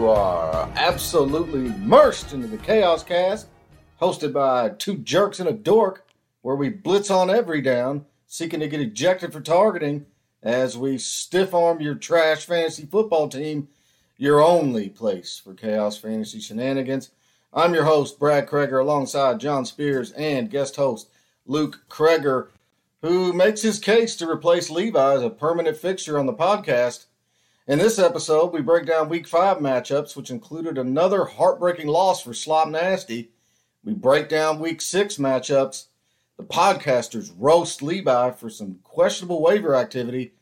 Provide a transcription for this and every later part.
You are absolutely immersed into the Chaos Cast, hosted by two jerks and a dork, where we blitz on every down, seeking to get ejected for targeting as we stiff arm your trash fantasy football team, your only place for Chaos Fantasy shenanigans. I'm your host, Brad Cregger, alongside John Spears and guest host Luke Cregger, who makes his case to replace Levi as a permanent fixture on the podcast. In this episode, we break down week five matchups, which included another heartbreaking loss for Slop Nasty. We break down week six matchups. The podcasters roast Levi for some questionable waiver activity.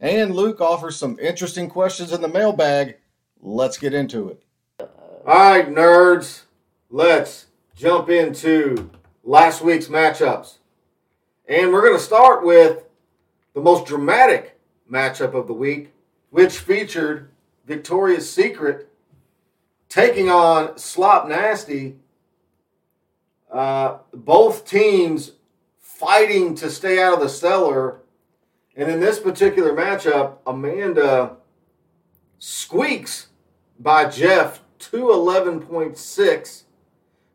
And Luke offers some interesting questions in the mailbag. Let's get into it. All right, nerds. Let's jump into last week's matchups. And we're going to start with the most dramatic matchup of the week which featured Victoria's Secret taking on Slop Nasty. Uh, both teams fighting to stay out of the cellar. And in this particular matchup, Amanda squeaks by Jeff 211.6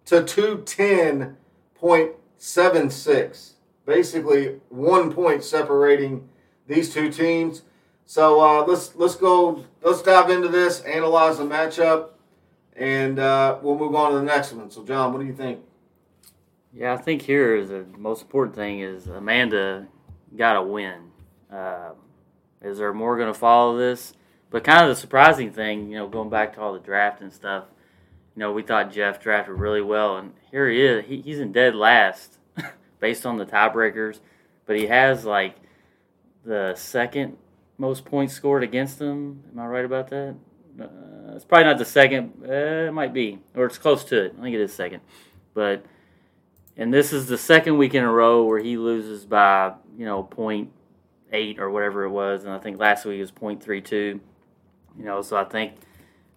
to 210.76. Basically, one point separating these two teams. So uh, let's let's go. Let's dive into this, analyze the matchup, and uh, we'll move on to the next one. So, John, what do you think? Yeah, I think here is the most important thing is Amanda got a win. Uh, is there more going to follow this? But kind of the surprising thing, you know, going back to all the draft and stuff, you know, we thought Jeff drafted really well, and here he is. He, he's in dead last based on the tiebreakers, but he has like the second most points scored against them. Am I right about that? Uh, it's probably not the second. Uh, it might be, or it's close to it. I think it is second. But and this is the second week in a row where he loses by you know point eight or whatever it was, and I think last week it was point three two. You know, so I think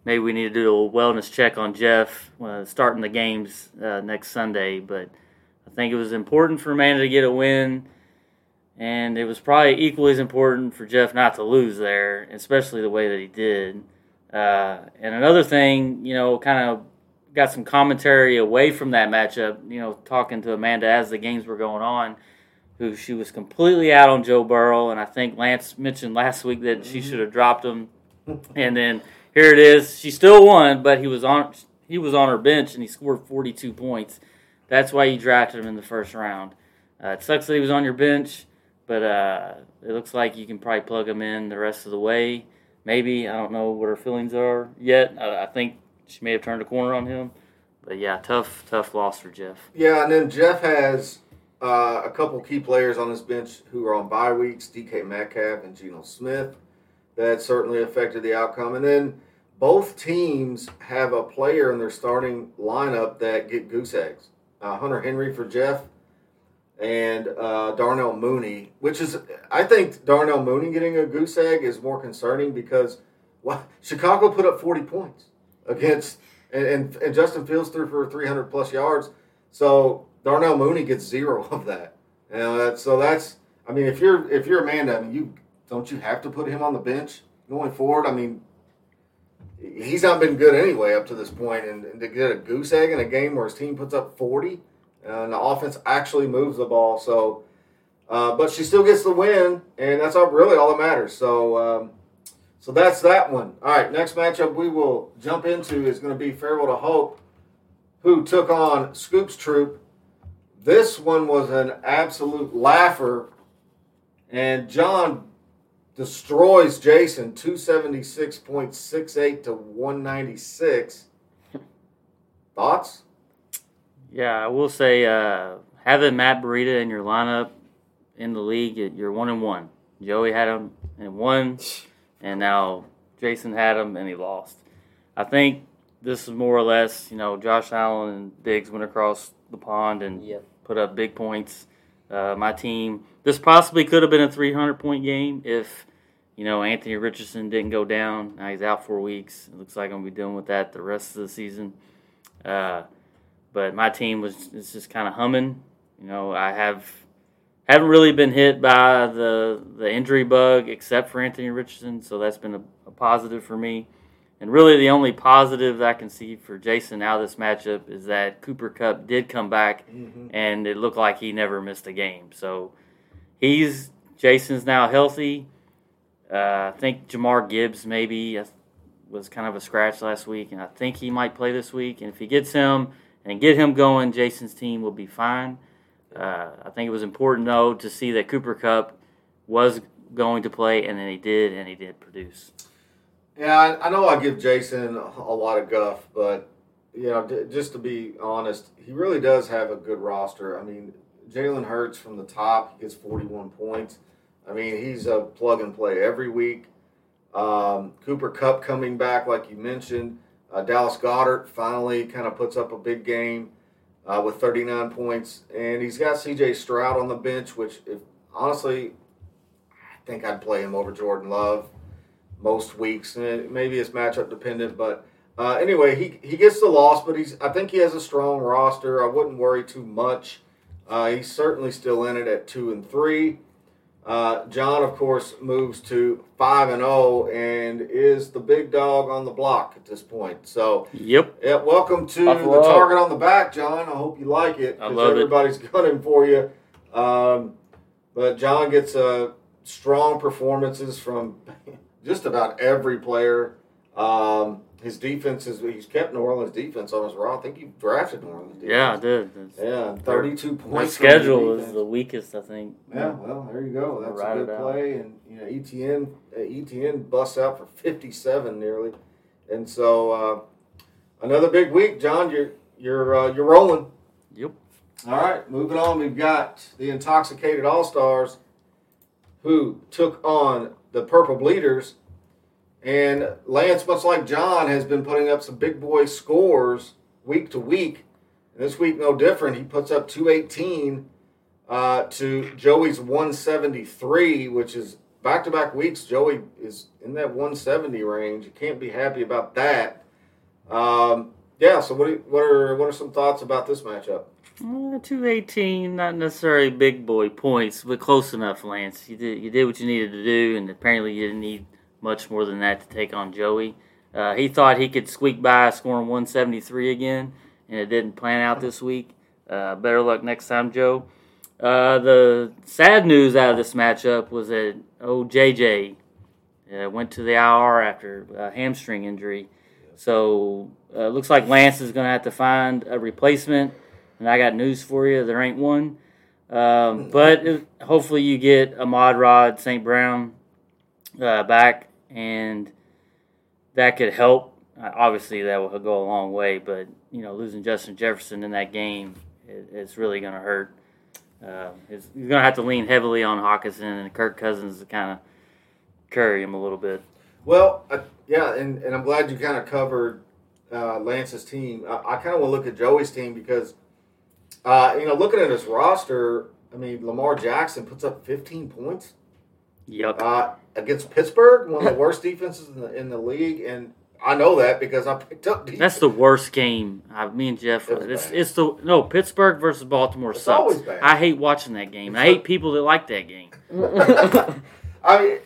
maybe we need to do a wellness check on Jeff uh, starting the games uh, next Sunday. But I think it was important for Amanda to get a win and it was probably equally as important for Jeff not to lose there, especially the way that he did. Uh, and another thing, you know, kind of got some commentary away from that matchup, you know, talking to Amanda as the games were going on, who she was completely out on Joe Burrow. And I think Lance mentioned last week that she should have dropped him. and then here it is. She still won, but he was on he was on her bench and he scored 42 points. That's why you drafted him in the first round. Uh, it sucks that he was on your bench. But uh, it looks like you can probably plug them in the rest of the way. Maybe I don't know what her feelings are yet. I, I think she may have turned a corner on him. But yeah, tough, tough loss for Jeff. Yeah, and then Jeff has uh, a couple key players on his bench who are on bye weeks: DK Metcalf and Geno Smith. That certainly affected the outcome. And then both teams have a player in their starting lineup that get goose eggs. Uh, Hunter Henry for Jeff and uh, Darnell Mooney, which is, I think Darnell Mooney getting a goose egg is more concerning because well, Chicago put up 40 points against, and, and, and Justin Fields threw for 300 plus yards. So Darnell Mooney gets zero of that. So that's, I mean, if you're if you're Amanda, I mean, you don't you have to put him on the bench going forward? I mean, he's not been good anyway up to this point, and, and to get a goose egg in a game where his team puts up 40 and the offense actually moves the ball. So, uh, but she still gets the win, and that's all, really all that matters. So, um, so that's that one. All right, next matchup we will jump into is going to be Farewell to Hope, who took on Scoops Troop. This one was an absolute laugher, and John destroys Jason 276.68 to 196. Thoughts? Yeah, I will say uh, having Matt Breida in your lineup in the league, you're one and one. Joey had him and won, and now Jason had him and he lost. I think this is more or less, you know, Josh Allen and Diggs went across the pond and yep. put up big points. Uh, my team, this possibly could have been a 300 point game if, you know, Anthony Richardson didn't go down. Now he's out for weeks. It looks like I'm going to be dealing with that the rest of the season. Uh, but my team was is just kind of humming. You know, I have haven't really been hit by the the injury bug except for Anthony Richardson, so that's been a, a positive for me. And really, the only positive I can see for Jason out of this matchup is that Cooper Kupp did come back, Mhm. and it looked like he never missed a game. So he's Jason's now healthy. Uh, I think Jahmyr Gibbs maybe uh, was kind of a scratch last week, and I think he might play this week. And if he gets him and get him going, Jason's team will be fine. Uh, I think it was important though to see that Cooper Kupp was going to play, and then he did, and he did produce. Yeah, I, I know I give Jason a lot of guff, but you know, d- just to be honest, he really does have a good roster. I mean, Jalen Hurts from the top, he gets 41 points. I mean, he's a plug and play every week. Um, Cooper Kupp coming back, like you mentioned. Uh, Dallas Goedert finally kind of puts up a big game uh, with 39 points, and he's got C.J. Stroud on the bench, which, if honestly, I think I'd play him over Jordan Love most weeks. Eh, Maybe it's matchup dependent, but uh, anyway, he he gets the loss, but he's I think he has a strong roster. I wouldn't worry too much. Uh, he's certainly still in it at two and three. Uh, John, of course, moves to five and zero and is the big dog on the block at this point. So, Yep. yeah, welcome to Buffalo. the target on the back, John. I hope you like it I love it. everybody's gunning for you. Um, but John gets uh, strong performances from just about every player. Um, his defense is he's kept New Orleans defense on his roster. I think he drafted New Orleans defense. Yeah, I did. It's- Yeah, thirty-two points. from the schedule is the weakest, I think. Yeah, well, there you go. That's a good out. play, and you know ETN uh, ETN busts out for fifty-seven nearly, and so uh, another big week, John. You're you're uh, you're rolling. Yep. All right, moving on. We've got the intoxicated All Stars, who took on the Purple Bleeders, and Lance, much like John, has been putting up some big boy scores week to week. And this week, no different. He puts up two eighteen uh, to Joey's 173, which is back to back weeks. Joey is in that 170 range. You can't be happy about that. Um, yeah. So what? What are what are some thoughts about this matchup? Uh, Two eighteen, not necessarily big boy points, but close enough, Lance. You did you did what you needed to do, and apparently you didn't need much more than that to take on Joey. Uh, he thought he could squeak by scoring one seventy three again, and it didn't plan out this week. Uh, better luck next time, Joe. Uh, the sad news out of this matchup was that OJJ uh, went to the IR after a hamstring injury. So uh, looks like Lance is going to have to find a replacement. And I got news for you: there ain't one. Um, but it, hopefully you get Amon-Ra St. Brown uh, back, and that could help. Uh, obviously, that will go a long way. But you know, losing Justin Jefferson in that game, it, it's really going to hurt. Uh, going to have to lean heavily on Hockenson and Kirk Cousins to kind of carry him a little bit. Well, uh, yeah, and, and I'm glad you kind of covered uh, Lance's team. I, I kind of want to look at Joey's team because, uh, you know, looking at his roster, I mean, Lamar Jackson puts up 15 points Yep. uh, against Pittsburgh, one of the worst defenses in the, in the league, and I know that because I picked up defense. That's the worst game. I, me and Jeff. It It's, it's the no Pittsburgh versus Baltimore It's sucks. I hate watching that game. I hate people that like that game. I mean,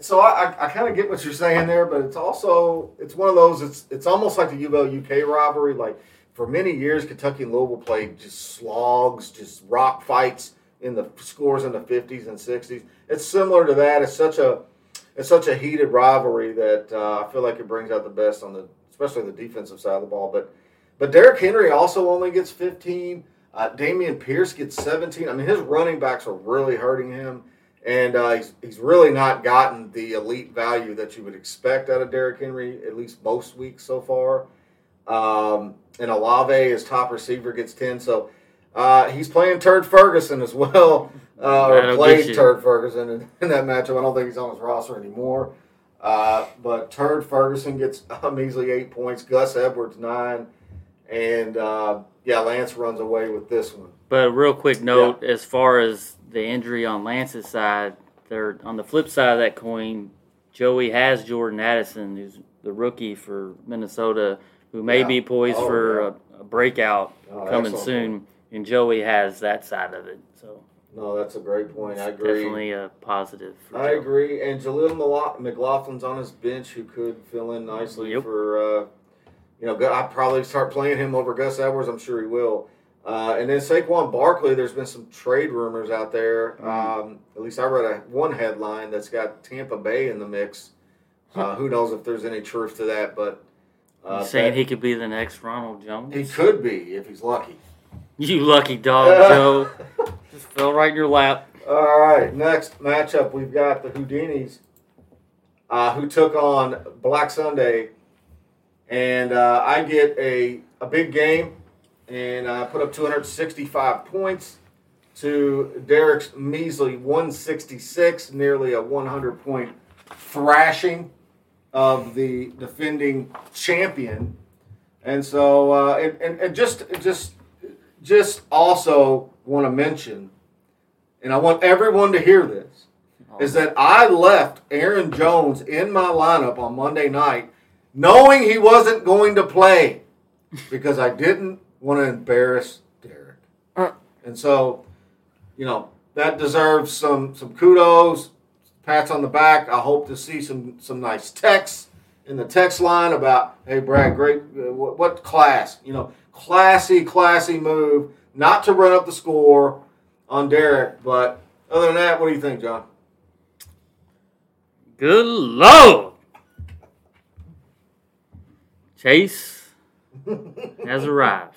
so I, I, I kind of get what you're saying there, but it's also it's one of those. It's it's almost like the UL UK rivalry. Like for many years, Kentucky and Louisville played just slogs, just rock fights in the scores in the 50s and 60s. It's similar to that. It's such a it's such a heated rivalry that uh, I feel like it brings out the best on the especially the defensive side of the ball. But but Derrick Henry also only gets 15. Uh, Dameon Pierce gets 17. I mean, his running backs are really hurting him and uh, he's, he's really not gotten the elite value that you would expect out of Derrick Henry, at least most weeks so far. Um, and Olave, his top receiver, gets 10. So uh, he's playing Turd Ferguson as well, uh, or played. Turd Ferguson in, in that matchup. I don't think he's on his roster anymore. Uh, but Turd Ferguson gets a measly eight points, Gus Edwards, nine. And uh, yeah, Lance runs away with this one. But a real quick note, as far as the injury on Lance's side, they're on the flip side of that coin. Joey has Jordan Addison, who's the rookie for Minnesota, who may Yeah. be poised Oh, for yeah. a, a breakout Oh, coming soon. And Joey has that side of it. So No, that's a great point. I agree. Definitely a positive. I Joe. agree. And Jaleel McLaughlin's on his bench who could fill in nicely yep. for, uh, you know, I'll probably start playing him over Gus Edwards. I'm sure he will. Uh, and then Saquon Barkley, there's been some trade rumors out there. Mm-hmm. Um, at least I read a, one headline that's got Tampa Bay in the mix. Uh, who knows if there's any truth to that? But uh, saying that, he could be the next Ronald Jones. He could be if he's lucky. You lucky dog, Joe. Just fell right in your lap. All right, next matchup we've got the Houdinis, uh, who took on Black Sunday, and uh, I get a a big game and I put up 265 points to Derek's measly 166, nearly a 100 point thrashing of the defending champion. And so, uh, and, and, and just, just, just also want to mention, and I want everyone to hear this, is that I left Aaron Jones in my lineup on Monday night knowing he wasn't going to play because I didn't want to embarrass Derek. Uh. And so, you know, that deserves some some kudos, pats on the back. I hope to see some some nice texts in the text line about, hey, Brad, great, uh, what, what class? You know, classy, classy move, not to run up the score on Derek. But other than that, what do you think, John? Good Lord. Chase has arrived.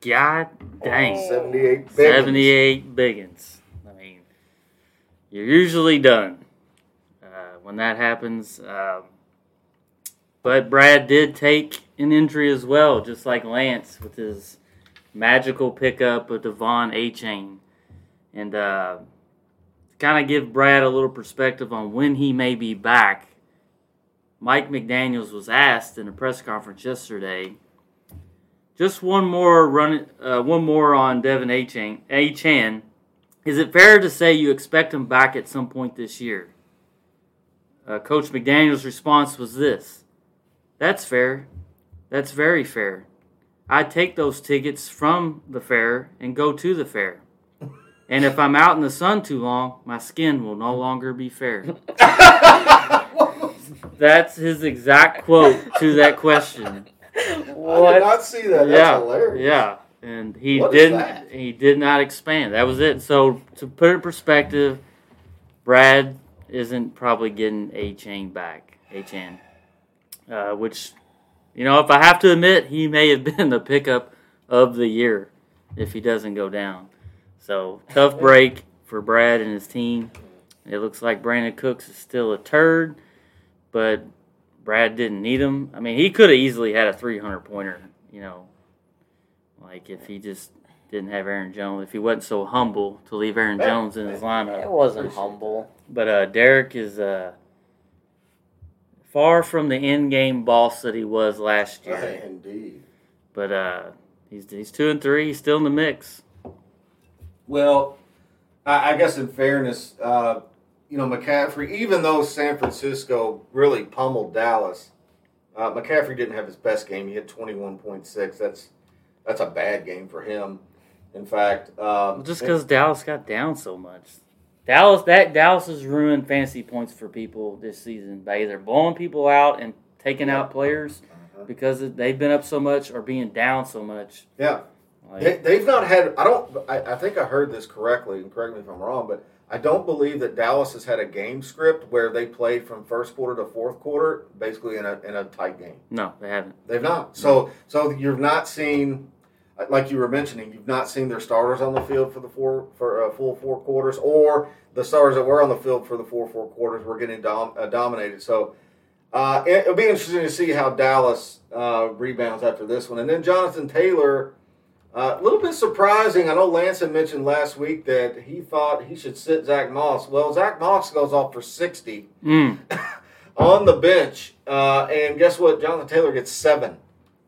God dang. 78 biggins. 78 biggins. I mean, you're usually done uh, when that happens. Um, but Brad did take an injury as well, just like Lance with his magical pickup of De'Von Achane. And uh, kind of give Brad a little perspective on when he may be back Mike McDaniels was asked in a press conference yesterday. Just one more run, uh, one more on De'Von Achane. Achane. Is it fair to say you expect him back at some point this year? Uh, Coach McDaniel's response was this: "That's fair. That's very fair. I take those tickets from the fair and go to the fair." And if I'm out in the sun too long, my skin will no longer be fair. That's his exact quote to that question. What? I did not see that. That's yeah, hilarious. Yeah. And he what didn't he did not expand. That was it. So to put it in perspective, Brad isn't probably getting Achane back. Achane. Uh, which you know, if I have to admit, he may have been the pickup of the year if he doesn't go down. So tough break for Brad and his team. It looks like Brandin Cooks is still a turd but Brad didn't need him. I mean, he could have easily had a 300 pointer, you know, like if he just didn't have Aaron Jones, if he wasn't so humble to leave Aaron Jones in his lineup. It wasn't humble. But uh, Derek is uh, far from the end game boss that he was last year. indeed. But uh, he's, he's two and three. He's still in the mix. Well, I, I guess in fairness, uh, you know, McCaffrey, even though San Francisco really pummeled Dallas, uh, McCaffrey didn't have his best game. He had 21.6. That's that's a bad game for him. In fact, um, just because Dallas got down so much, Dallas that Dallas has ruined fantasy points for people this season by either blowing people out and taking yeah. out players uh-huh. because they've been up so much or being down so much. Yeah, like, they, have not had. I don't. I, I think I heard this correctly, and correct me if I'm wrong, but I don't believe that Dallas has had a game script where they played from first quarter to fourth quarter, basically in a in a tight game. No, they haven't. They've not. So so you've not seen, like you were mentioning, you've not seen their starters on the field for the four for a full four quarters, or the stars that were on the field for the four four quarters were getting dom, uh, dominated. So. Uh, it, will be interesting to see how Dallas uh, rebounds after this one, and then Jonathan Taylor uh, a little bit surprising. I know Lance had mentioned last week that he thought he should sit Zach Moss. Well, Zach Moss goes off for 60 mm. on the bench. Uh, and guess what? Jonathan Taylor gets seven.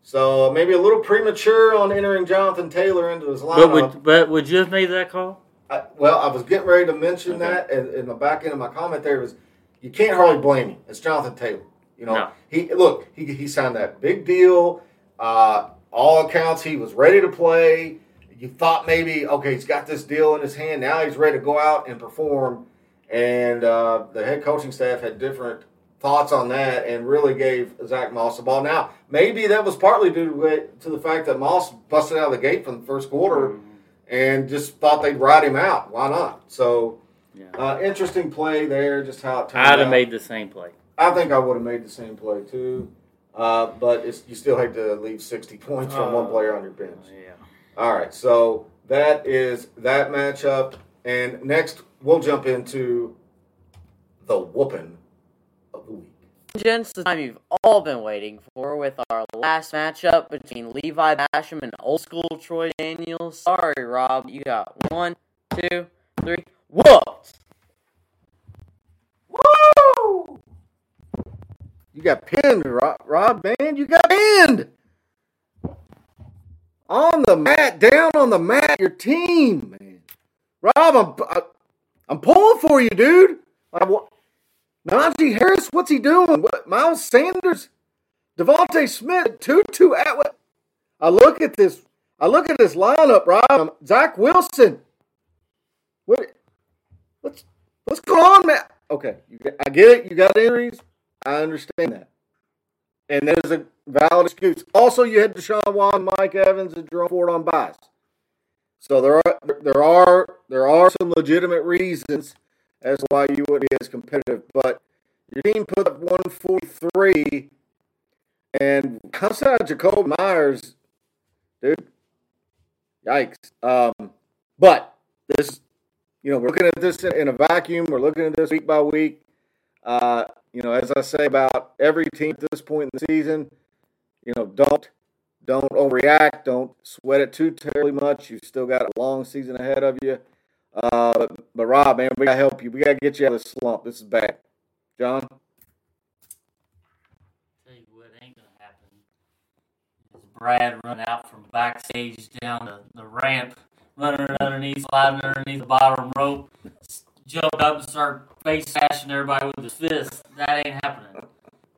So maybe a little premature on entering Jonathan Taylor into his lineup. But would, but would you have made that call? I, well, I was getting ready to mention okay. that, and in the back end of my comment there was, you can't hardly blame him. It's Jonathan Taylor. You know, no. he look he, he signed that big deal. Uh, all accounts, he was ready to play. you thought maybe okay, he's got this deal in his hand. Now he's ready to go out and perform. And uh, the head coaching staff had different thoughts on that and really gave Zach Moss the ball. Now maybe that was partly due to, to the fact that Moss busted out of the gate from the first quarter mm-hmm. And just thought they'd ride him out. Why not? So. Yeah. Uh, interesting play there, just how it turned I'd have made the same play. I think I would have made the same play too. Uh, but you still hate to leave 60 points from one player on your bench. Yeah. All right, so that is that matchup. And next, we'll jump into the whooping the. Gents, the time you've all been waiting for with our last matchup between Levi Basham and old school Troy Daniels. Sorry, Rob, you got one, two, three, whoops! Woo! You got pinned, Rob, Rob man. You got pinned on the mat, down on the mat, your team, man. Rob, I'm, I'm pulling for you, dude. Like, what? Najee Harris, what's he doing? What, Miles Sanders, DeVonta Smith, Tutu Atwell. I look at this. I look at this lineup, Rob. Um, Zach Wilson. What? What's what's going on, man? Okay, I get it. You got injuries. I understand that. And there's a valid excuse. Also, you had Deshaun Watson, Mike Evans, and Jerome Ford on byes. So there are there are there are some legitimate reasons as to why you wouldn't be as competitive. But your team put up 143, and outside Jakobi Meyers, dude, yikes. Um, but this, you know, we're looking at this in a vacuum. We're looking at this week by week. Uh, you know, as I say about every team at this point in the season, you know, don't don't overreact. Don't sweat it too terribly much. You've still got a long season ahead of you. Uh, but, but Rob, man, we gotta help you. We gotta get you out of this slump. This is bad. John. Tell you what ain't gonna happen is Brad run out from backstage down the, the ramp, running underneath, sliding underneath the bottom rope, jumped up and start face smashing everybody with his fist. That ain't happening.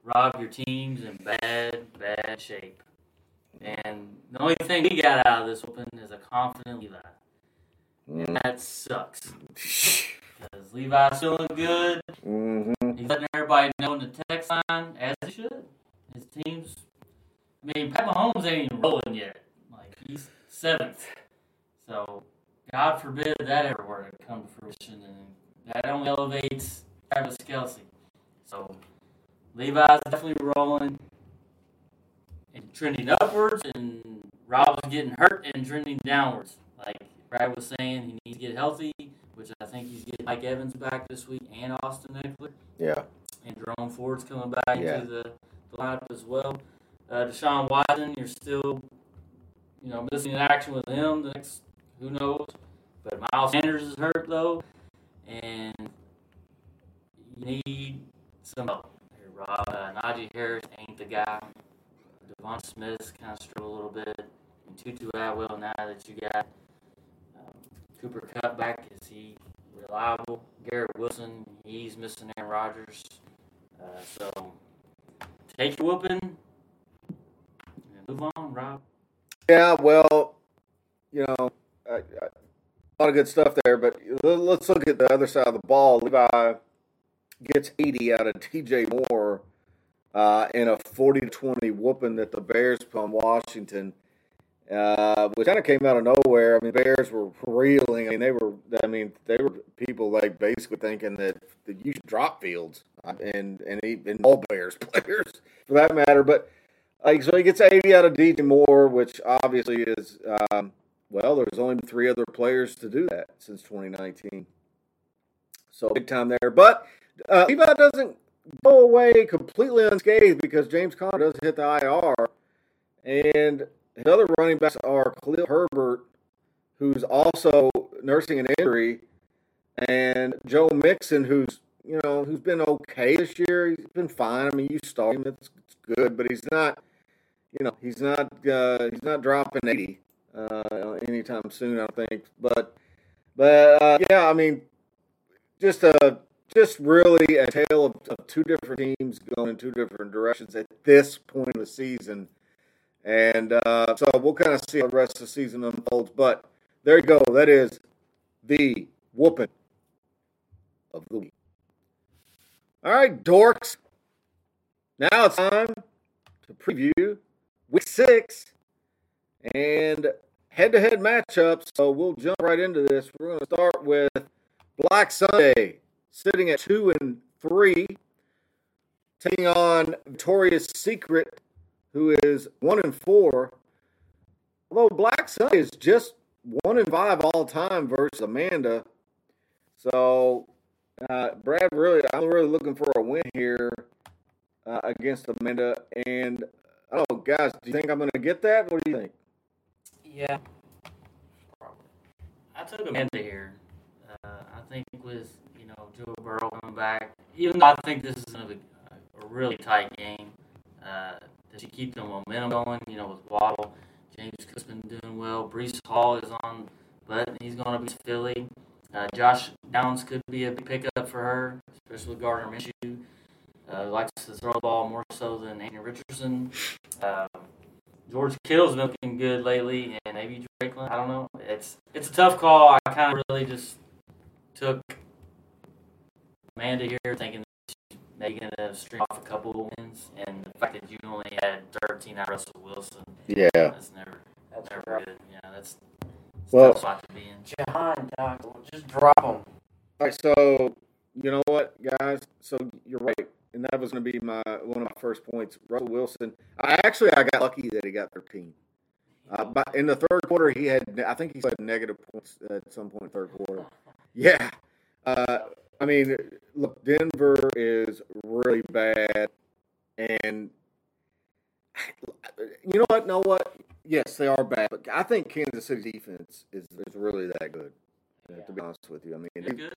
Rob, your team's in bad, bad shape. And the only thing we got out of this open is a confident Levi. And mm. that sucks. Because Levi's feeling good. Mm-hmm. He's letting everybody know in the text line, as he should. His team's. I mean, Pat Mahomes ain't even rolling yet. Like, he's seventh. So, God forbid that ever were to come to fruition. And that only elevates Travis Kelce. So, Levi's definitely rolling and trending upwards, and Rob's getting hurt and trending downwards. Like Brad was saying, he needs to get healthy, which I think he's getting Mike Evans back this week and Austin Ekeler. Yeah. And Jerome Ford's coming back yeah. into the, the lineup as well. Uh, Deshaun Watson, you're still, you know, missing in action with him. The next, who knows? But Miles Sanders is hurt though, and you need some help. Rob uh, Najee Harris ain't the guy. Devon Smith's kind of struggled a little bit. And Tutu Atwell now that you got Cooper Kupp back, is he reliable? Garrett Wilson, he's missing Aaron Rodgers. Uh, so take your whooping and move on, Rob. Yeah, well, you know, a lot of good stuff there, but let's look at the other side of the ball. Levi gets 80 out of DJ Moore uh, in a 40 to 20 whooping that the Bears put on Washington, uh, which kind of came out of nowhere. I mean, Bears were reeling. I mean, they were. I mean, they were people like basically thinking that, that you should drop Fields uh, and and, all Bears players for that matter. But like, so he gets 80 out of DJ Moore, which obviously is. Um, well, there's only been three other players to do that since 2019. So big time there. But uh, Levi doesn't go away completely unscathed because James Conner does hit the IR. And his other running backs are Khalil Herbert, who's also nursing an injury, and Joe Mixon, who's you know who's been okay this year. He's been fine. I mean, you start him; it's, it's good, but he's not. You know, he's not. Uh, he's not dropping eighty uh, anytime soon. I think. But, but uh, yeah, I mean, just a just really a tale of, of, two different teams going in two different directions at this point of the season. And uh, so we'll kind of see how the rest of the season unfolds. But there you go. That is the whooping of the week. All right, dorks. Now it's time to preview week six and head to head matchups. So we'll jump right into this. We're going to start with Black Sunday, sitting at two and three, taking on Victoria's Secret, who is one and four. Although Black Sunday is just one and five all time versus Amanda. So, uh, Brad, really, I'm really looking for a win here uh, against Amanda. And I don't know, guys, do you think I'm going to get that? What do you think? Yeah. I took Amanda here. Uh, I think with you know Joe Burrow coming back, even though I think this is going to be a really tight game, uh, she keep the momentum going? You know, with Waddle, James Cook's been doing well. Breece Hall is on, but he's going to be Philly. Uh, Josh Downs could be a big pickup for her, especially with Gardner Minshew. Uh, likes to throw the ball more so than Anthony Richardson. Um, George Kittle's been looking good lately, and maybe Drake. I don't know. It's it's a tough call. I kind of really just took Amanda here, thinking she's maybe gonna string off a couple wins, and the fact that you only had 13 out of Russell Wilson, Yeah. that's never That's never rough. good. Yeah, that's, that's Well- a tough spot to be in. John, dog, just drop him. All right, so you know what, guys? So you're right, and that was going to be my one of my first points. Russell Wilson. I actually I got lucky that he got 13. Uh, but in the third quarter, he had I think he had negative points at some point in the third quarter. Yeah. Uh, I mean, look, Denver is really bad, and you know what? Know what? Yes, they are bad, but I think Kansas City defense is, is really that good. uh, To be honest with you, I mean, They're good.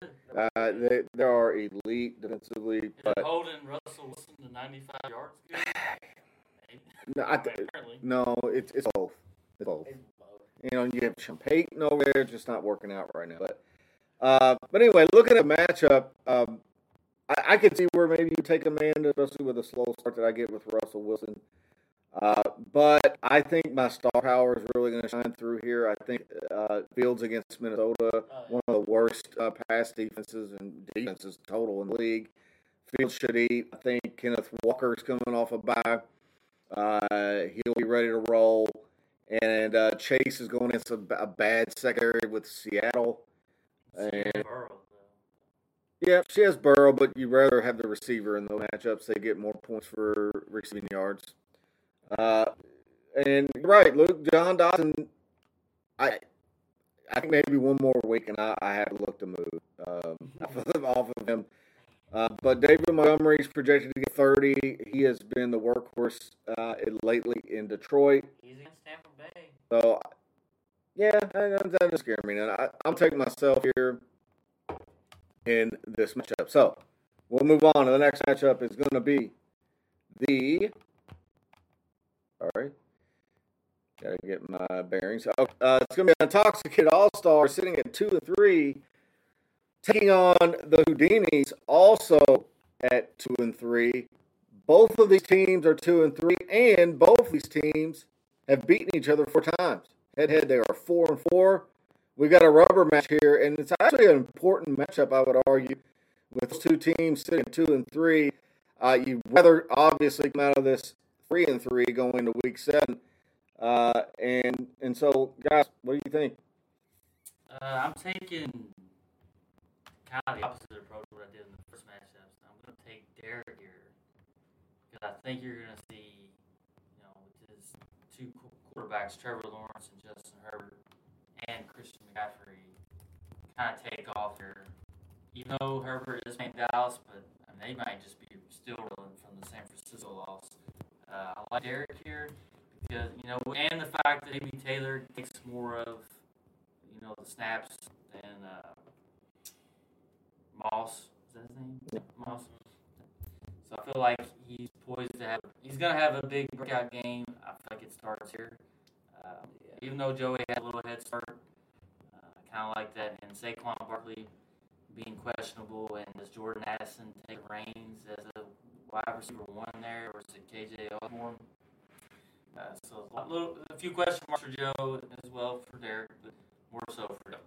uh, they, they are elite defensively, Is but holding Russell Wilson to 95 yards no, I th- no, it's it's both. It's both. You know, you have Sean Payton over there, it's just not working out right now. But uh, but anyway, looking at the matchup, um, I, I could see where maybe you take Amanda, especially with the slow start that I get with Russell Wilson. Uh, but I think my star power is really going to shine through here. I think uh, Fields against Minnesota, one of the worst uh, pass defenses and defenses total in the league. Fields should eat. I think Kenneth Walker is coming off a bye. Uh, he'll be ready to roll. And uh, Chase is going against a, a bad secondary with Seattle. And Burrow, yeah, she has Burrow, but you'd rather have the receiver in the matchups. They get more points for receiving yards. Uh, and you're right, Luke John Dawson. I I think maybe one more week, and I, I have to look to move um, off of him. Uh, but David Montgomery's projected to get 30. He has been the workhorse uh, lately in Detroit. He's against Tampa Bay. So, yeah, that that doesn't scare me. Now, I, I'm taking myself here in this matchup. So, we'll move on. to The next matchup is going to be the. All right. Got to get my bearings. Oh, uh, it's going to be an intoxicated all star sitting at two and three, taking on the Houdinis, also at two and three. Both of these teams are two and three, and both these teams have beaten each other four times. Head head, they are four and four. We got a rubber match here, and it's actually an important matchup, I would argue, with those two teams sitting two and three. Uh, you rather obviously come out of this three and three going into week seven. Uh, and and so, guys, what do you think? Uh, I'm taking kind of the opposite approach of what I did in the first matchup. I'm going to take Derek here because I think you're going to see, you know, with his two quarterbacks, Trevor Lawrence and Justin Herbert, and Christian McCaffrey, kind of take off here. Even though Herbert is playing Dallas, but I mean, they might just be still reeling from the San Francisco loss. Uh, I like Derek here because you know, and the fact that maybe Taylor takes more of you know the snaps than uh, Moss. Is that his name? Yeah. Moss. So I feel like he's poised to have. He's gonna have a big breakout game. I feel like it starts here. Um, even though Joey had a little head start, uh, kind of like that. And Saquon Barkley being questionable, and does Jordan Addison take reins as a wide receiver one there, or is it KJ Osborn? Uh, so a, little, a few question marks for Joe as well for Derek, but more so for them.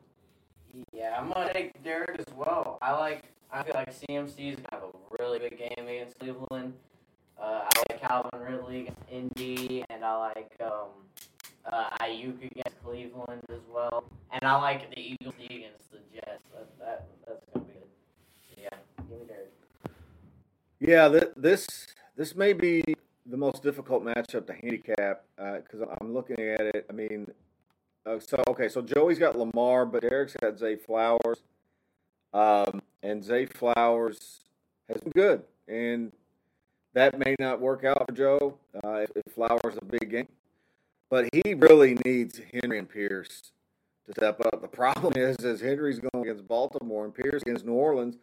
Yeah, I'm gonna take Derek as well. I like. I feel like CMC is gonna have a really good game against Cleveland. Uh, I like Calvin Ridley against Indy, and I like um, uh, Aiyuk against Cleveland as well. And I like the Eagles against the Jets. That, that that's gonna be good. Yeah, give me Derek. Yeah, th- this this may be the most difficult matchup to handicap because I'm looking at it. I mean, uh, so okay, so Joey's got Lamar, but Derek's got Zay Flowers, um, and Zay Flowers has been good, and that may not work out for Joe uh, if, if Flowers a big game, but he really needs Henry and Pierce to step up. The problem is, is Henry's going against Baltimore and Pierce against New Orleans,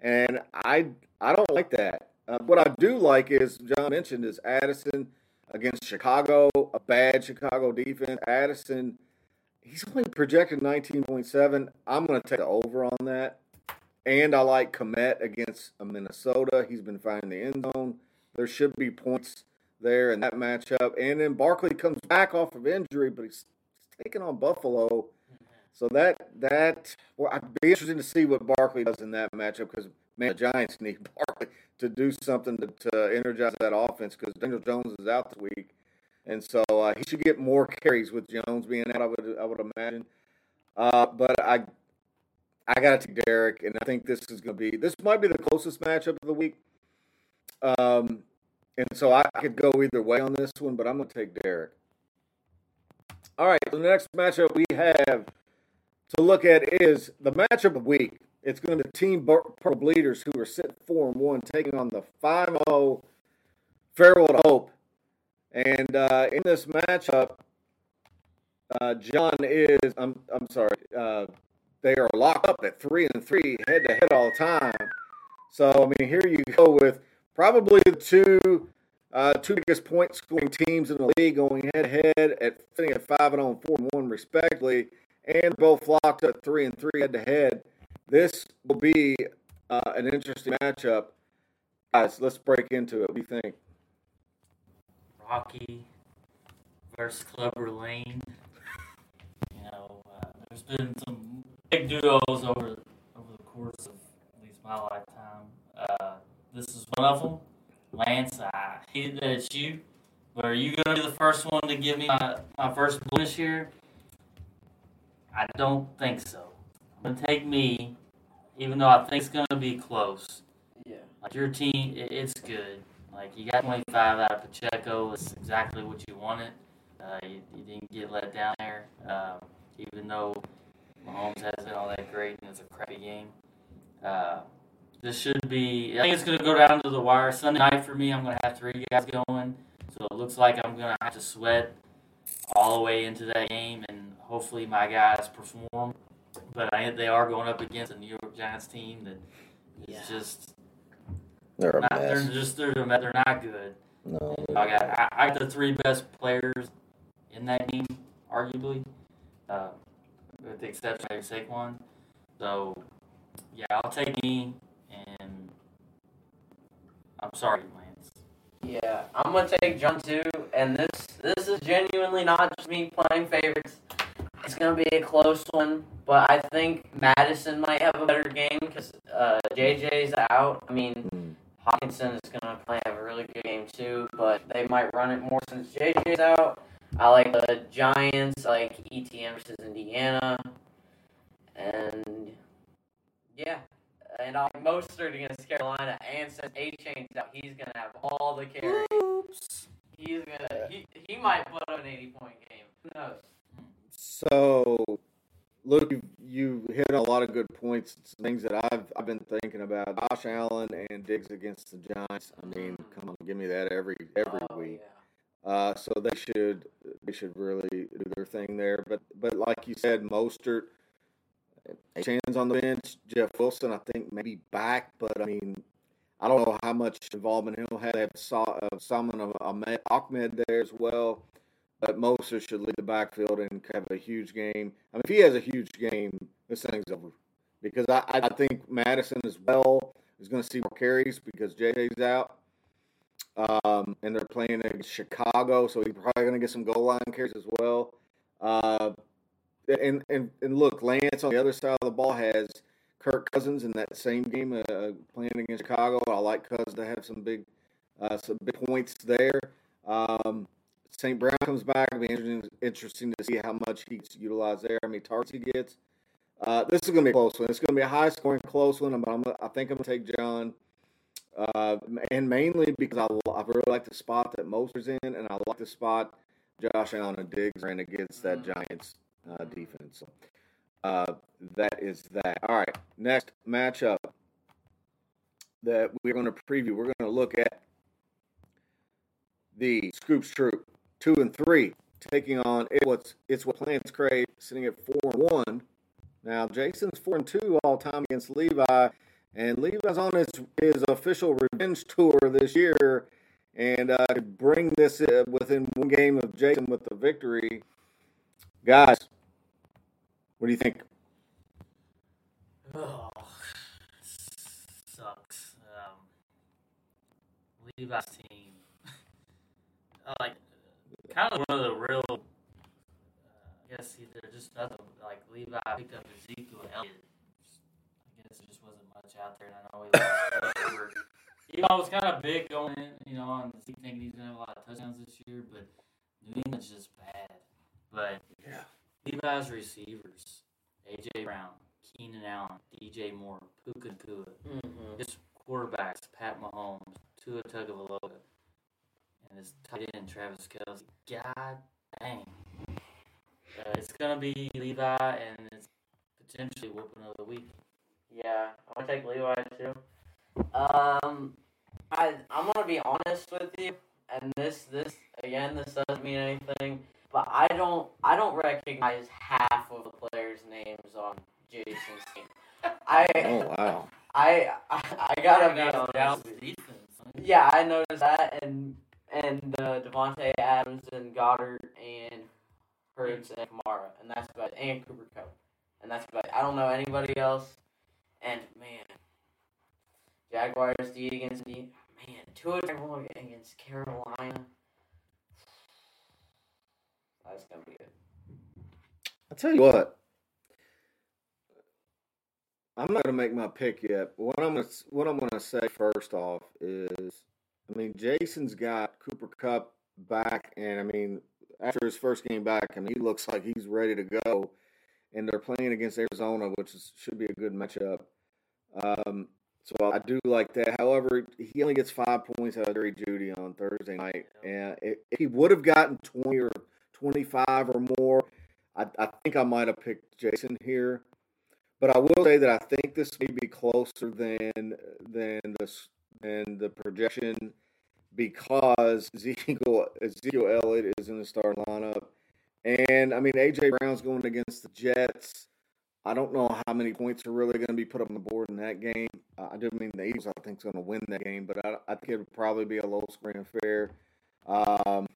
and I I don't like that. Uh, what I do like is John mentioned is Addison against Chicago, a bad Chicago defense. Addison, he's only projected 19.7. I'm going to take the over on that. And I like Kmet against uh, Minnesota. He's been finding the end zone. There should be points there in that matchup. And then Barkley comes back off of injury, but he's taking on Buffalo. So that that well, I'd be interested to see what Barkley does in that matchup because man, the Giants need Barkley to do something to, to energize that offense because Daniel Jones is out this week, and so uh, he should get more carries with Jones being out. I would I would imagine, uh, but I I got to take Derek, and I think this is going to be this might be the closest matchup of the week. Um, and so I, I could go either way on this one, but I'm going to take Derek. All right, so the next matchup we have to look at is the matchup of the week. It's going to be Team Purple Bleeders who are sitting 4 and 1, taking on the 5 0 Farewell Hope. And uh, in this matchup, uh, John is, I'm, I'm sorry, uh, they are locked up at 3 and 3, head to head all the time. So, I mean, here you go with probably the two. Uh, two biggest point scoring teams in the league going head to head at sitting at five and 0 and four and one respectively, and both locked at three and three head to head. This will be uh, an interesting matchup. Guys, let's break into it. What do you think? Rocky versus Clubber Lang. You know, uh, there's been some big duos over over the course of at least my lifetime. Uh, this is one of them. Lance, I hate that it's you, but are you going to be the first one to give me my, my first blemish here? I don't think so. I'm going to take me, even though I think it's going to be close. Yeah. Like your team, it, it's good. Like you got 25 out of Pacheco. It's exactly what you wanted. Uh, you, you didn't get let down there, um, even though Mahomes hasn't been all that great and it's a crappy game. Uh, this should be. I think it's going to go down to the wire Sunday night for me. I'm going to have three guys going, so it looks like I'm going to have to sweat all the way into that game, and hopefully my guys perform. But I, they are going up against a New York Giants team that is Yeah. just They're a not, they're just they're, they're not good. No. I got I, I got the three best players in that game, arguably, uh, with the exception of Saquon. So, yeah, I'll take me, and I'm sorry, Lance. Yeah, I'm gonna take John too, and this this is genuinely not just me playing favorites. It's gonna be a close one, but I think Mattison might have a better game because uh, JJ's out. I mean, Hmm. Hockenson is gonna play have a really good game too, but they might run it more since JJ's out. I like the Giants, I like ETN versus Indiana, and yeah, and I like Mostert against Carolina, and since Achane's out, he's gonna have all the carries. Oops. He's gonna he, he might put up an eighty point game. Who knows? So, look, you, you hit on a lot of good points, things that I've I've been thinking about. Josh Allen and Diggs against the Giants. I mean, come on, give me that every every Oh, week. yeah. Uh, so they should they should really do their thing there. But but like you said, Mostert, Chan's on the bench. Jeff Wilson, I think maybe back, but I mean, I don't know how much involvement he'll have. They have Sa- uh, Ahmed, Ahmed there as well. But Mostert should lead the backfield and have a huge game. I mean, if he has a huge game, this thing's over. Because I, I think Mattison as well is going to see more carries because JJ's out. Um, and they're playing in Chicago, so he's probably going to get some goal line carries as well. Uh, and and and look, Lance on the other side of the ball has Kirk Cousins in that same game uh, playing against Chicago. I like Cousins to have some big uh, some big points there. Um, St. Brown comes back. It'll be interesting, interesting to see how much he's utilized there, how many targets he gets. Uh, this is going to be a close one. It's going to be a high scoring, close one, but I'm, I think I'm going to take John. Uh, and mainly because I, I really like the spot that Mostert's in, and I like the spot Josh Allen and Diggs ran against that Giants uh, defense. So, uh, that is that. All right, next matchup that we're going to preview. We're going to look at the Scoops Troop two and three taking on it what's it's what plants crave sitting at four and one. Now Jason's four and two all time against Levi, and Levi's on his his official revenge tour this year, and uh, to bring this uh, within one game of Jason with the victory, guys. What do you think? Oh, sucks. Um, Levi's team, like, kind of one of the real. Uh, I guess they're just nothing. Like Levi picked up Ezekiel Elliott. I guess there just wasn't much out there, and I know he lost. You know, I was kind of big going in, you know, on Zeke thinking he's gonna have a lot of touchdowns this year, but New England's just bad. But Yeah. Levi's receivers, AJ Brown, Keenan Allen, DJ Moore, Puka Nacua, Mm-hmm. his quarterbacks, Pat Mahomes, Tua Tagovailoa, and his tight end Travis Kelce. God dang. Uh, it's gonna be Levi, and it's potentially whooping of the week. Yeah, I'm gonna take Levi too. Um, I I'm gonna be honest with you, and this this again this doesn't mean anything, but I don't I don't recognize half of the players' names on Jason's team. I Oh wow! I I, I gotta be honest. Yeah, I noticed that, and and uh, Davante Adams and Goedert and Hurts and Kamara, and that's about it. and Cooper Kupp, and that's about it. I don't know anybody else. And man, Jaguars D against D. Man, Tagovailoa against Carolina. That's gonna be good. I tell you what, I'm not gonna make my pick yet. What I'm gonna what I'm gonna say first off is, I mean, Jason's got Cooper Kupp back, and I mean, after his first game back, I mean, he looks like he's ready to go. And they're playing against Arizona, which is, should be a good matchup. Um, so I do like that. However, he only gets five points out of Jerry Jeudy on Thursday night, and if he would have gotten 20 or 25 or more, I, I think I might have picked Jason here, but I will say that I think this may be closer than than this than the projection because Ezekiel Ezekiel Elliott is in the start lineup, and I mean AJ Brown's going against the Jets. I don't know how many points are really going to be put up on the board in that game. I do mean the Eagles. I think is going to win that game, but I, I think it would probably be a low scoring affair. Um,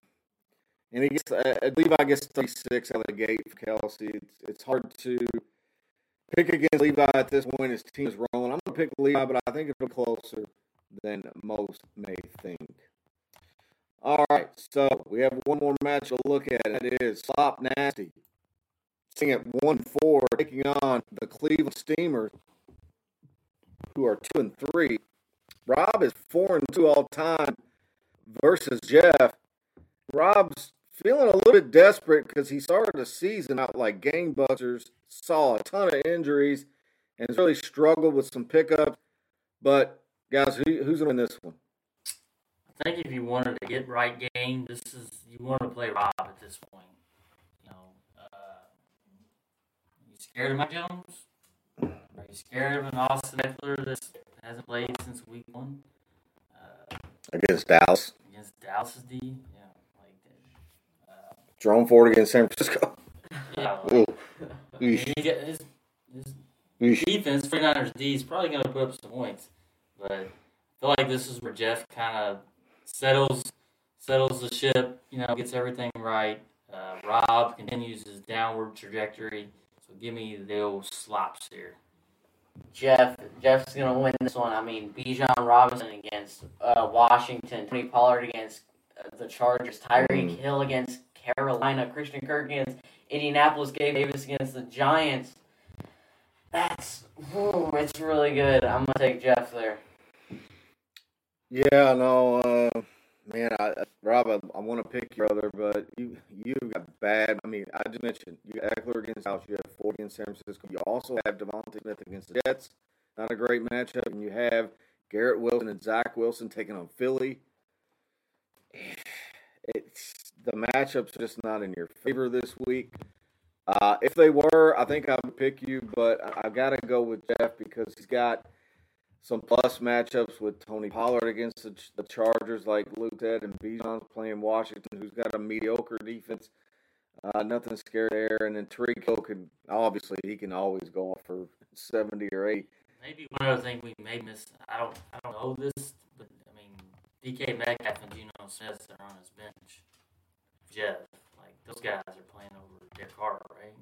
and he gets, I believe I gets 36 out of the gate for Kelce. It's, it's hard to pick against Levi at this point. His team is rolling. I'm going to pick Levi, but I think it'll be closer than most may think. All right, so we have one more match to look at. It is Slop Nasty. Sitting at 1 4, taking on the Cleveland Steamers, who are 2 and 3. Rob is 4 and 2 all time versus Jeff. Rob's feeling a little bit desperate because he started the season out like gangbusters, saw a ton of injuries, and has really struggled with some pickups. But guys, who, who's going to win this one? I think if you wanted to get right game, this is you want to play Rob at this point. You know, uh, you scared of Mike Jones? Are you scared of an Austin Ekeler that hasn't played since week one uh, Against Dallas. against Dallas's D? Yeah, like that. Uh, Jerome Ford against San Francisco. yeah, Ooh. like, he get his, his defense, 49ers D, is probably going to put up some points. But I feel like this is where Jeff kind of settles settles the ship, you know, gets everything right. Uh, Rob continues his downward trajectory. So give me the old slops here. Jeff Jeff's gonna win this one. I mean, Bijan Robinson against uh, Washington, Tony Pollard against uh, the Chargers, Tyreek Mm. Hill against Carolina, Christian Kirk against Indianapolis, Gabe Davis against the Giants. That's whew, it's really good. I'm gonna take Jeff there. Yeah, no, uh, man, I, Rob, I, I want to pick your brother, but you you got bad. I mean, I just mentioned you got Ekeler against Dallas, you have 40 in San Francisco. You also have DeVonta Smith against the Jets. Not a great matchup, and you have Garrett Wilson and Zach Wilson taking on Philly. It's the matchups just not in your favor this week. Uh, if they were, I think I would pick you, but I, I got to go with Jeff because he's got some plus matchups with Tony Pollard against the, the Chargers, like Luke said, and Bijan's playing Washington, who's got a mediocre defense. Uh, nothing scared there, and then Tyreek Hill can obviously he can always go off for seventy or eight. Maybe one other thing we may miss. I don't. I don't know this, but I mean, DK Metcalf and Geno Smith are on his bench. Jeff, like those guys are playing over Derek Carr, right?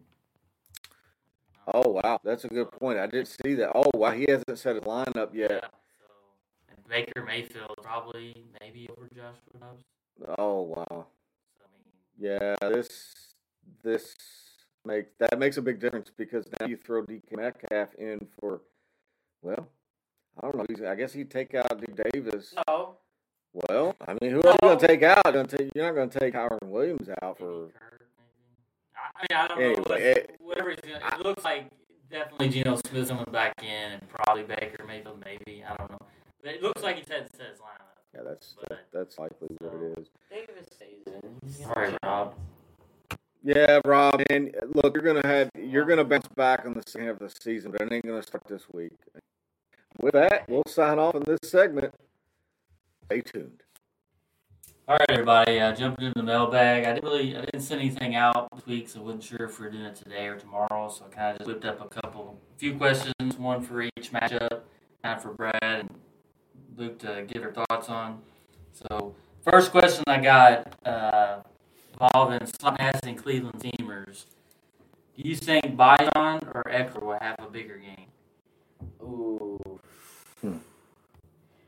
Oh wow, that's a good point. I didn't see that. Oh wow, he hasn't set his lineup yet. Yeah. So, and Baker Mayfield probably maybe over Joshua Dobbs. Oh wow, So, I mean, yeah, this this makes that makes a big difference because now you throw DK Metcalf in for, well, I don't know. he's- I guess he'd take out Dick Davis. No, Well, I mean, who else you gonna take out? You're not gonna take Howard Williams out for. Kirk. I, I mean, I don't Anyway, know. What, it- whatever he's gonna, it looks like definitely Geno Smith's coming back in, and probably Baker Mayfield, maybe. I don't know. But it looks like he's had set his lineup. Yeah, that's But- that, that's likely what it is. Davis stays in. He's gonna- Sorry, Rob. Yeah, Rob. And look, you're gonna have you're gonna bounce back on the second half of the season, but it ain't gonna start this week. With that, we'll sign off in this segment. Stay tuned. All right, everybody. Uh, jumping into the mailbag. I didn't really, I didn't send anything out this week, so I wasn't sure if we are doing it today or tomorrow. So I kind of just whipped up a couple, a few questions, one for each matchup, kind of for Brad and Luke to give their thoughts on. So first question I got uh, involving slot passing Cleveland Steamers. Do you think Bijan or Ekeler will have a bigger game? Ooh. Hmm.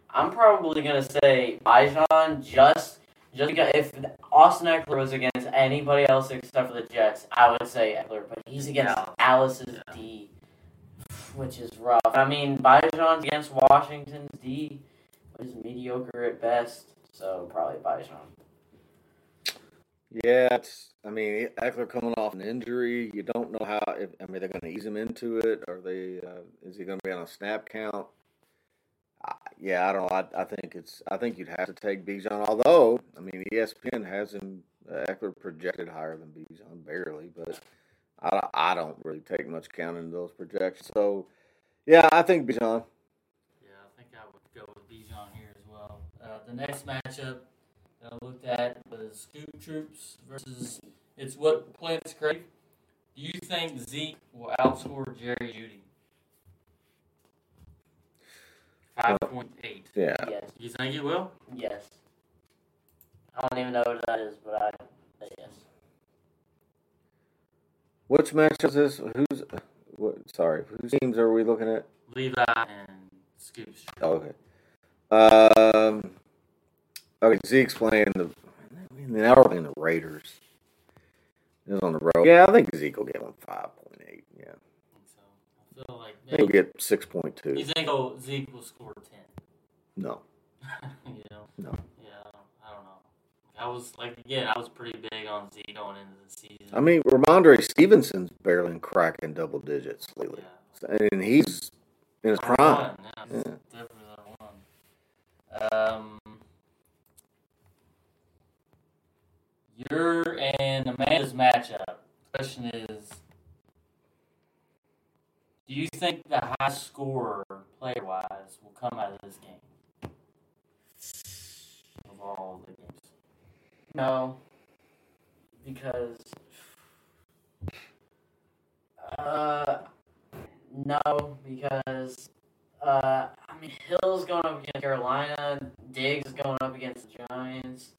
I'm probably gonna say Bijan just just because if Austin Ekeler was against anybody else except for the Jets, I would say Ekeler, but he's against Yeah. Alice's D, which is rough. I mean, Bijan's against Washington's D, which is mediocre at best, so probably Bijan. Yeah, it's. I mean, Eckler coming off an injury. You don't know how. If, I mean, they're going to ease him into it. Are they? Uh, is he going to be on a snap count? Yeah, I don't know. I, I think it's. I think you'd have to take Bijan. Although, I mean, ESPN has him uh, Ekeler projected higher than Bijan, barely. But I, I don't really take much count in those projections. So, yeah, I think Bijan. Yeah, I think I would go with Bijan here as well. Uh, the next matchup that I looked at was Scoop Troops versus It's What Plants Crave. Do you think Zeke will outscore Jerry Jeudy? 5.8. Yeah. Yes, You think he will? yes. I don't even know what that is, but I say yes. Which match is this? Who's? What? Sorry, whose teams are we looking at? Levi and Scoop Oh, okay. Um. Okay, Zeke's playing the. I mean, now we're playing the Raiders. He's on the road. Yeah, I think Zeke will get one five point eight. Yeah, I think so. Feel like he'll get six point two. You think oh, Zeke will score 10? No, you know? No. Yeah, I don't know. I was, like, again, I was pretty big on Zeke going into the season. I mean Rhamondre Stevenson's barely cracking double digits lately, yeah. and he's in his prime. Yeah, it's definitely number one. Um, your and Amanda's matchup. Question is, do you think the high scorer, player wise, will come out of this game? Of all the games. No, because uh, no, because uh, I mean Hill's going up against Carolina, Diggs is going up against the Giants.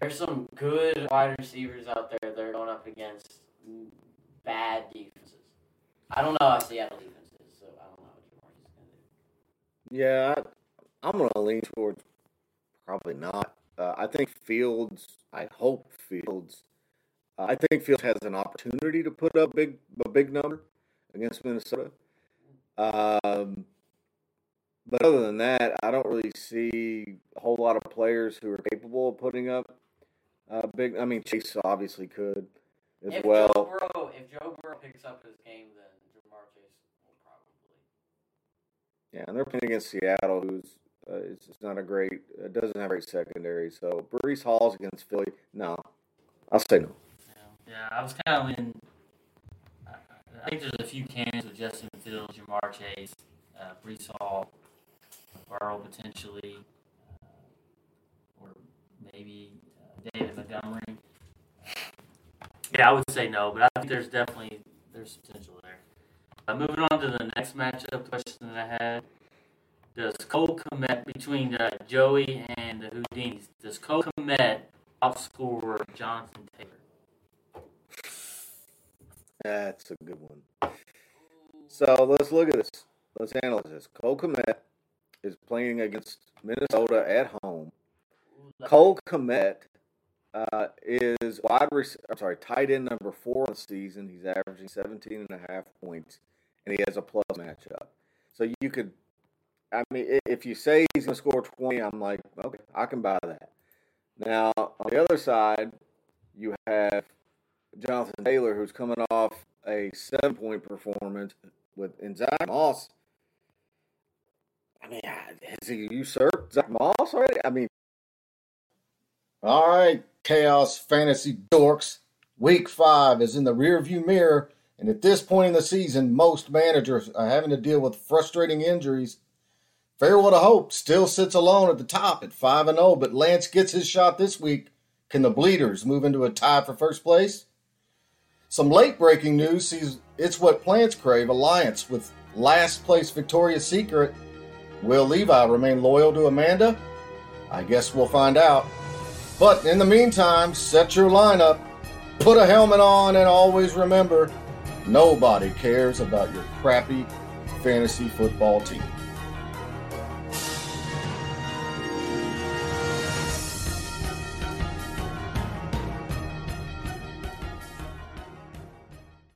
There's some good wide receivers out there that are going up against bad defenses. I don't know how Seattle defense is, so I don't know what Jamarcus is gonna do. Yeah, I, I'm gonna lean towards probably not. Uh, I think Fields. I hope Fields I think Fields has an opportunity to put up big a big number against Minnesota. Um, but other than that, I don't really see a whole lot of players who are capable of putting up uh, big. I mean, Chase obviously could as if well. Joe Burrow, if Joe Burrow picks up his game, then Ja'Marr Chase will probably. Yeah, and they're playing against Seattle, who's uh, it's, not a great, uh, doesn't have a great secondary. So Breece Hall's against Philly. No, I'll say no. Yeah, I was kind of in. I, think there's a few candidates with Justin Fields, Ja'Marr Chase, uh, Breece Hall, Burrow potentially, uh, or maybe uh, David Montgomery. Yeah, I would say no, but I think there's definitely there's potential. Uh, moving on to the next matchup question that I had. Does Cole Kmet between uh, Joey and the Houdinis? Does Cole Kmet outscore Jonathan Taylor? That's a good one. So let's look at this. Let's analyze this. Cole Kmet is playing against Minnesota at home. Cole Kmet uh, is wide rec- I'm sorry, tight end number four on the season. He's averaging 17 and a half points, and he has a plus matchup. So you could, I mean, if you say he's going to score 20, I'm like, okay, I can buy that. Now, on the other side, you have Jonathan Taylor, who's coming off a seven point performance with in Zach Moss. I mean, has he usurped Zach Moss already? I mean, All right, Chaos Fantasy Dorks. Week five is in the rearview mirror, and at this point in the season, most managers are having to deal with frustrating injuries. Farewell to Hope still sits alone at the top at 5 and 0, but Lance gets his shot this week. Can the Bleeders move into a tie for first place? Some late breaking news sees it's what plants crave alliance with last place Victoria's Secret. Will Levi remain loyal to Amanda? I guess we'll find out. But in the meantime, set your lineup, put a helmet on, and always remember nobody cares about your crappy fantasy football team.